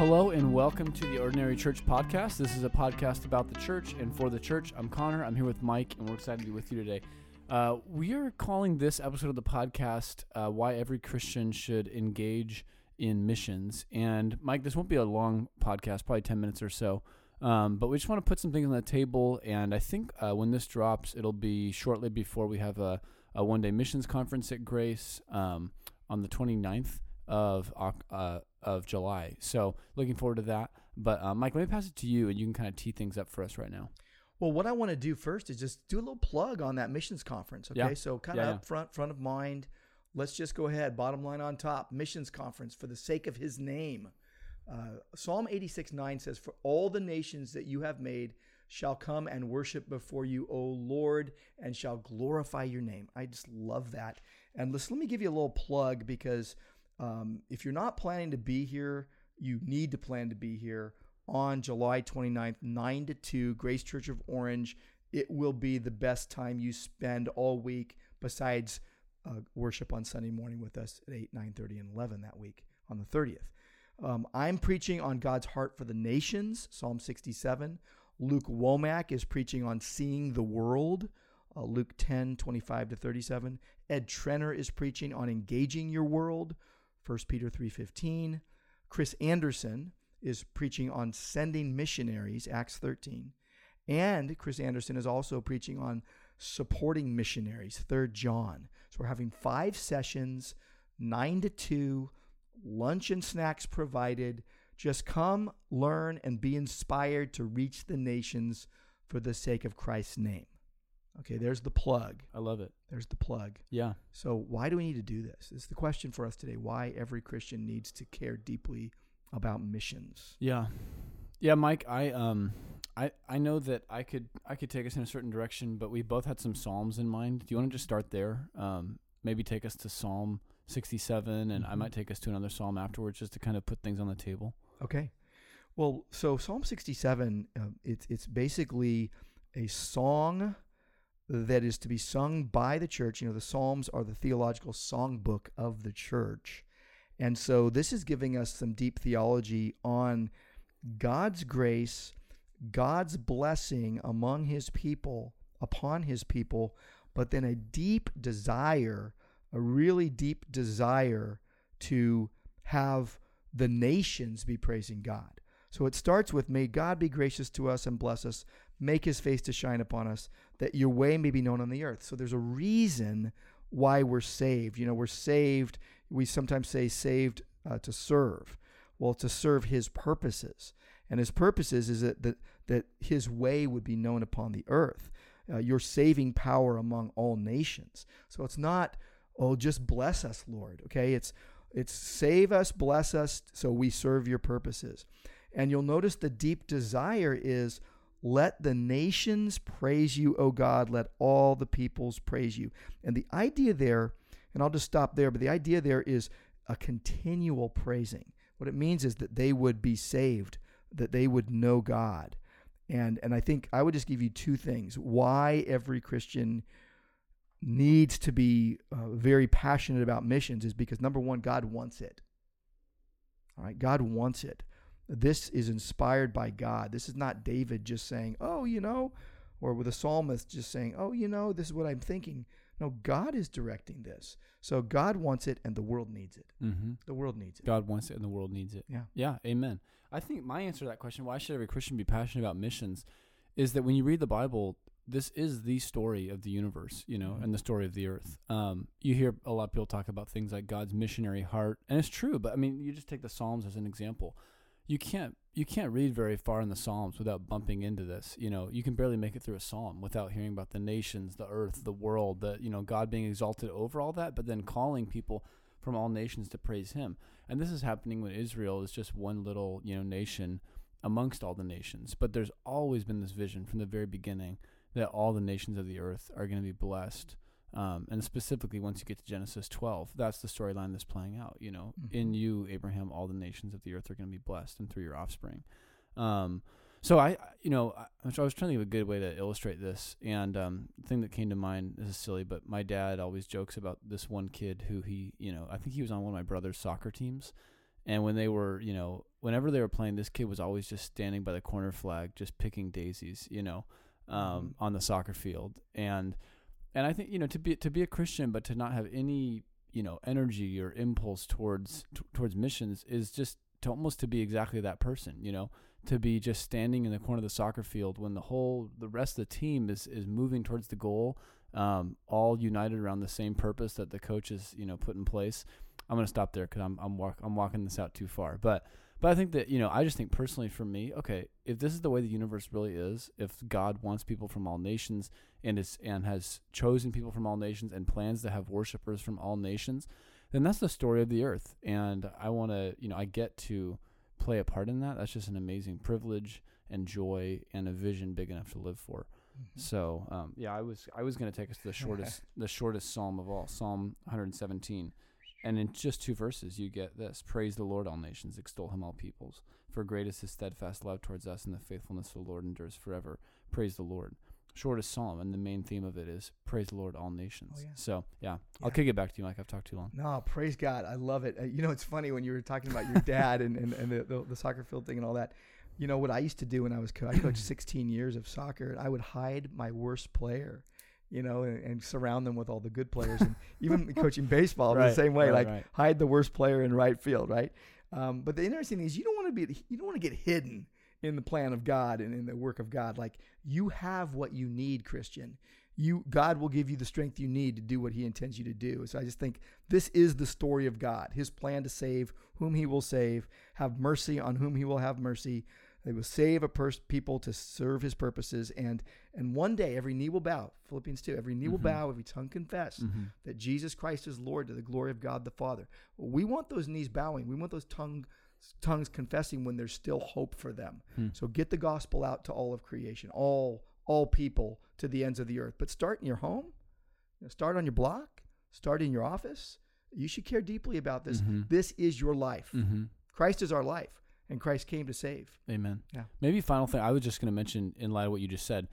Hello and welcome to the Ordinary Church Podcast. This is a podcast about the church and for the church. I'm Connor. I'm here with Mike, and we're excited to be with you today. Uh, we are calling this episode of the podcast uh, Why Every Christian Should Engage in Missions. And Mike, this won't be a long podcast, probably 10 minutes or so. Um, but we just want to put some things on the table. And I think uh, when this drops, it'll be shortly before we have a, a one day missions conference at Grace um, on the 29th of uh, of July. So looking forward to that. But uh, Mike, let me pass it to you, and you can kind of tee things up for us right now. Well, what I want to do first is just do a little plug on that missions conference. Okay, Yeah. so kind of Yeah, up front, front of mind. Let's just go ahead. Bottom line on top. Missions conference for the sake of His name. Uh, Psalm 86 9 says, For all the nations that you have made shall come and worship before you, O Lord, and shall glorify your name. I just love that. And let's, let me give you a little plug because um, if you're not planning to be here, you need to plan to be here on July 29th, 9 to 2, Grace Church of Orange. It will be the best time you spend all week besides uh, worship on Sunday morning with us at 8, 9.30, and 11 that week on the 30th. Um, I'm preaching on God's heart for the nations, Psalm 67. Luke Womack is preaching on seeing the world, uh, Luke 10, 25 to 37. Ed Trenner is preaching on engaging your world, 1 Peter 3.15. Chris Anderson is preaching on sending missionaries, Acts 13. And Chris Anderson is also preaching on supporting missionaries, 3rd John. So we're having five sessions, 9 to 2, lunch and snacks provided. Just come, learn, and be inspired to reach the nations for the sake of Christ's name. Okay, there's the plug. I love it. There's the plug. Yeah. So, why do we need to do this? Is the question for us today. Why every Christian needs to care deeply about missions. Yeah. Yeah, Mike, I um I I know that I could I could take us in a certain direction, but we both had some psalms in mind. Do you want to just start there? Um maybe take us to Psalm 67 and I Mhm. might take us to another psalm afterwards just to kind of put things on the table. Okay. Well, so Psalm 67, uh, it's it's basically a song that is to be sung by the church. You know, the Psalms are the theological songbook of the church. And so this is giving us some deep theology on God's grace, God's blessing among his people, upon his people, but then a deep desire, a really deep desire to have the nations be praising God. So it starts with, May God be gracious to us and bless us, make his face to shine upon us, that your way may be known on the earth. So there's a reason why we're saved. You know, we're saved, we sometimes say saved uh, to serve. Well, to serve his purposes. And his purposes is that, that, that his way would be known upon the earth, uh, your saving power among all nations. So it's not, oh, just bless us, Lord. Okay, it's it's save us, bless us, so we serve your purposes. And you'll notice the deep desire is let the nations praise you, O God, let all the peoples praise you. And the idea there, and I'll just stop there, but the idea there is a continual praising. What it means is that they would be saved, that they would know God. And and I think I would just give you two things. Why every Christian needs to be uh, very passionate about missions is because number one, God wants it. All right, God wants it. This is inspired by God. This is not David just saying, "Oh, you know," or with a psalmist just saying, "Oh, you know, this is what I'm thinking." No, God is directing this. So God wants it, and the world needs it. Mm-hmm. The world needs it. God wants it and the world needs it. Yeah. Yeah, amen. I think my answer to that question, why should every Christian be passionate about missions, is that when you read the Bible, this is the story of the universe, you know, Mhm. and the story of the earth. Um, you hear a lot of people talk about things like God's missionary heart, and it's true. But I mean, you just take the Psalms as an example. You can't you can't read very far in the Psalms without bumping into this. You know, you can barely make it through a psalm without hearing about the nations, the earth, the world, the you know God being exalted over all that, but then calling people from all nations to praise Him. And this is happening when Israel is just one little you know nation amongst all the nations. But there's always been this vision from the very beginning that all the nations of the earth are going to be blessed. Um, and specifically, once you get to Genesis 12, that's the storyline that's playing out. You know, in Mhm. you, Abraham, all the nations of the earth are going to be blessed, and through your offspring. Um, so I, you know, I, I was trying to think of a good way to illustrate this, and um, the thing that came to mind this is silly, but my dad always jokes about this one kid who he, you know, I think he was on one of my brother's soccer teams, and when they were, you know, whenever they were playing, this kid was always just standing by the corner flag, just picking daisies, you know, um, Mhm. on the soccer field. And and I think you know to be to be a Christian, but to not have any you know energy or impulse towards t- towards missions is just to almost to be exactly that person. You know, to be just standing in the corner of the soccer field when the whole the rest of the team is is moving towards the goal, um, all united around the same purpose that the coach has you know put in place. I'm gonna stop there because I'm I'm walk, I'm walking this out too far, but. But I think that you know, I just think personally for me, okay, if this is the way the universe really is, if God wants people from all nations and is and has chosen people from all nations and plans to have worshipers from all nations, then that's the story of the earth. And I want to, you know, I get to play a part in that. That's just an amazing privilege and joy and a vision big enough to live for. Mhm. So, um, yeah, I was I was going to take us to the shortest the shortest psalm of all, Psalm 117. And in just two verses, you get this Praise the Lord, all nations, extol him, all peoples. For great is his steadfast love towards us, and the faithfulness of the Lord endures forever. Praise the Lord. Shortest psalm, and the main theme of it is Praise the Lord, all nations. Oh, yeah. So, yeah, I'll kick it back to you, Mike. I've talked too long. No, praise God. I love it. Uh, you know, it's funny when you were talking about your dad and, and, and the, the, the soccer field thing and all that. You know, what I used to do when I was, co- I coached 16 years of soccer, and I would hide my worst player, you know, and, and surround them with all the good players. And even coaching baseball, Right, the same way, right, like right. hide the worst player in right field, right? Um, but the interesting thing is, you don't want to be, you don't want to get hidden in the plan of God and in the work of God. Like you have what you need, Christian. You, God will give you the strength you need to do what He intends you to do. So I just think this is the story of God. His plan to save whom He will save, have mercy on whom He will have mercy. He will save a pers- people to serve His purposes, and and one day every knee will bow. Philippians two. Every knee will Mhm. bow, every tongue confess Mm-hmm. that Jesus Christ is Lord to the glory of God the Father. We want those knees bowing. We want those tongue, tongues confessing when there's still hope for them. Hmm. So get the gospel out to all of creation, all all people to the ends of the earth. But start in your home. You know, start on your block. Start in your office. You should care deeply about this. Mhm. This is your life. Mm-hmm. Christ is our life, and Christ came to save. Amen. Yeah. Maybe final thing I was just going to mention in light of what you just said.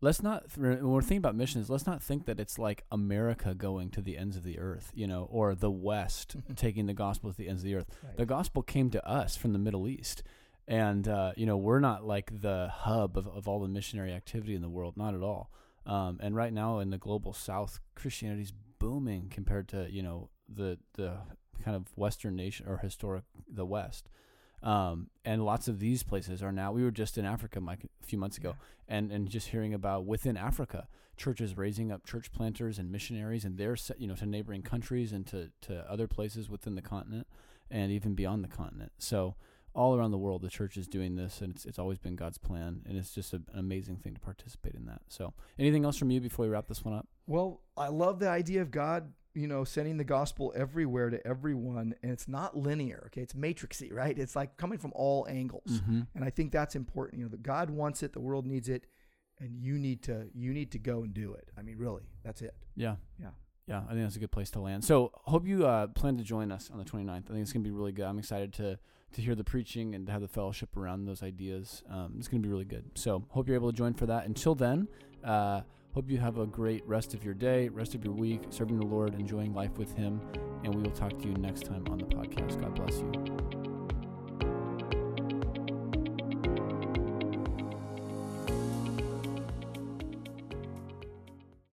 Let's not when we're thinking about missions. Let's not think that it's like America going to the ends of the earth, you know, or the West taking the gospel to the ends of the earth. Right. The gospel came to us from the Middle East, and uh, you know we're not like the hub of, of all the missionary activity in the world, not at all. Um, and right now in the global South, Christianity's booming compared to you know the the kind of Western nation or historic the West. Um, and lots of these places are now. We were just in Africa, Mike, a few months ago, and and just hearing about within Africa, churches raising up church planters and missionaries, and they're you know to neighboring countries and to to other places within the continent, and even beyond the continent. So all around the world, the church is doing this, and it's it's always been God's plan, and it's just a, an amazing thing to participate in that. So, anything else from you before we wrap this one up? Well, I love the idea of God, you know, sending the gospel everywhere to everyone, and it's not linear. Okay, it's matrixy, right? It's like coming from all angles, Mm-hmm. and I think that's important. You know, that God wants it, the world needs it, and you need to you need to go and do it. I mean, really, that's it. Yeah. Yeah. Yeah, I think that's a good place to land. So, hope you uh, plan to join us on the 29th. I think it's going to be really good. I'm excited to to hear the preaching and to have the fellowship around those ideas. Um, it's going to be really good. So, hope you're able to join for that. Until then, uh, hope you have a great rest of your day, rest of your week, serving the Lord, enjoying life with Him, and we will talk to you next time on the podcast. God bless you.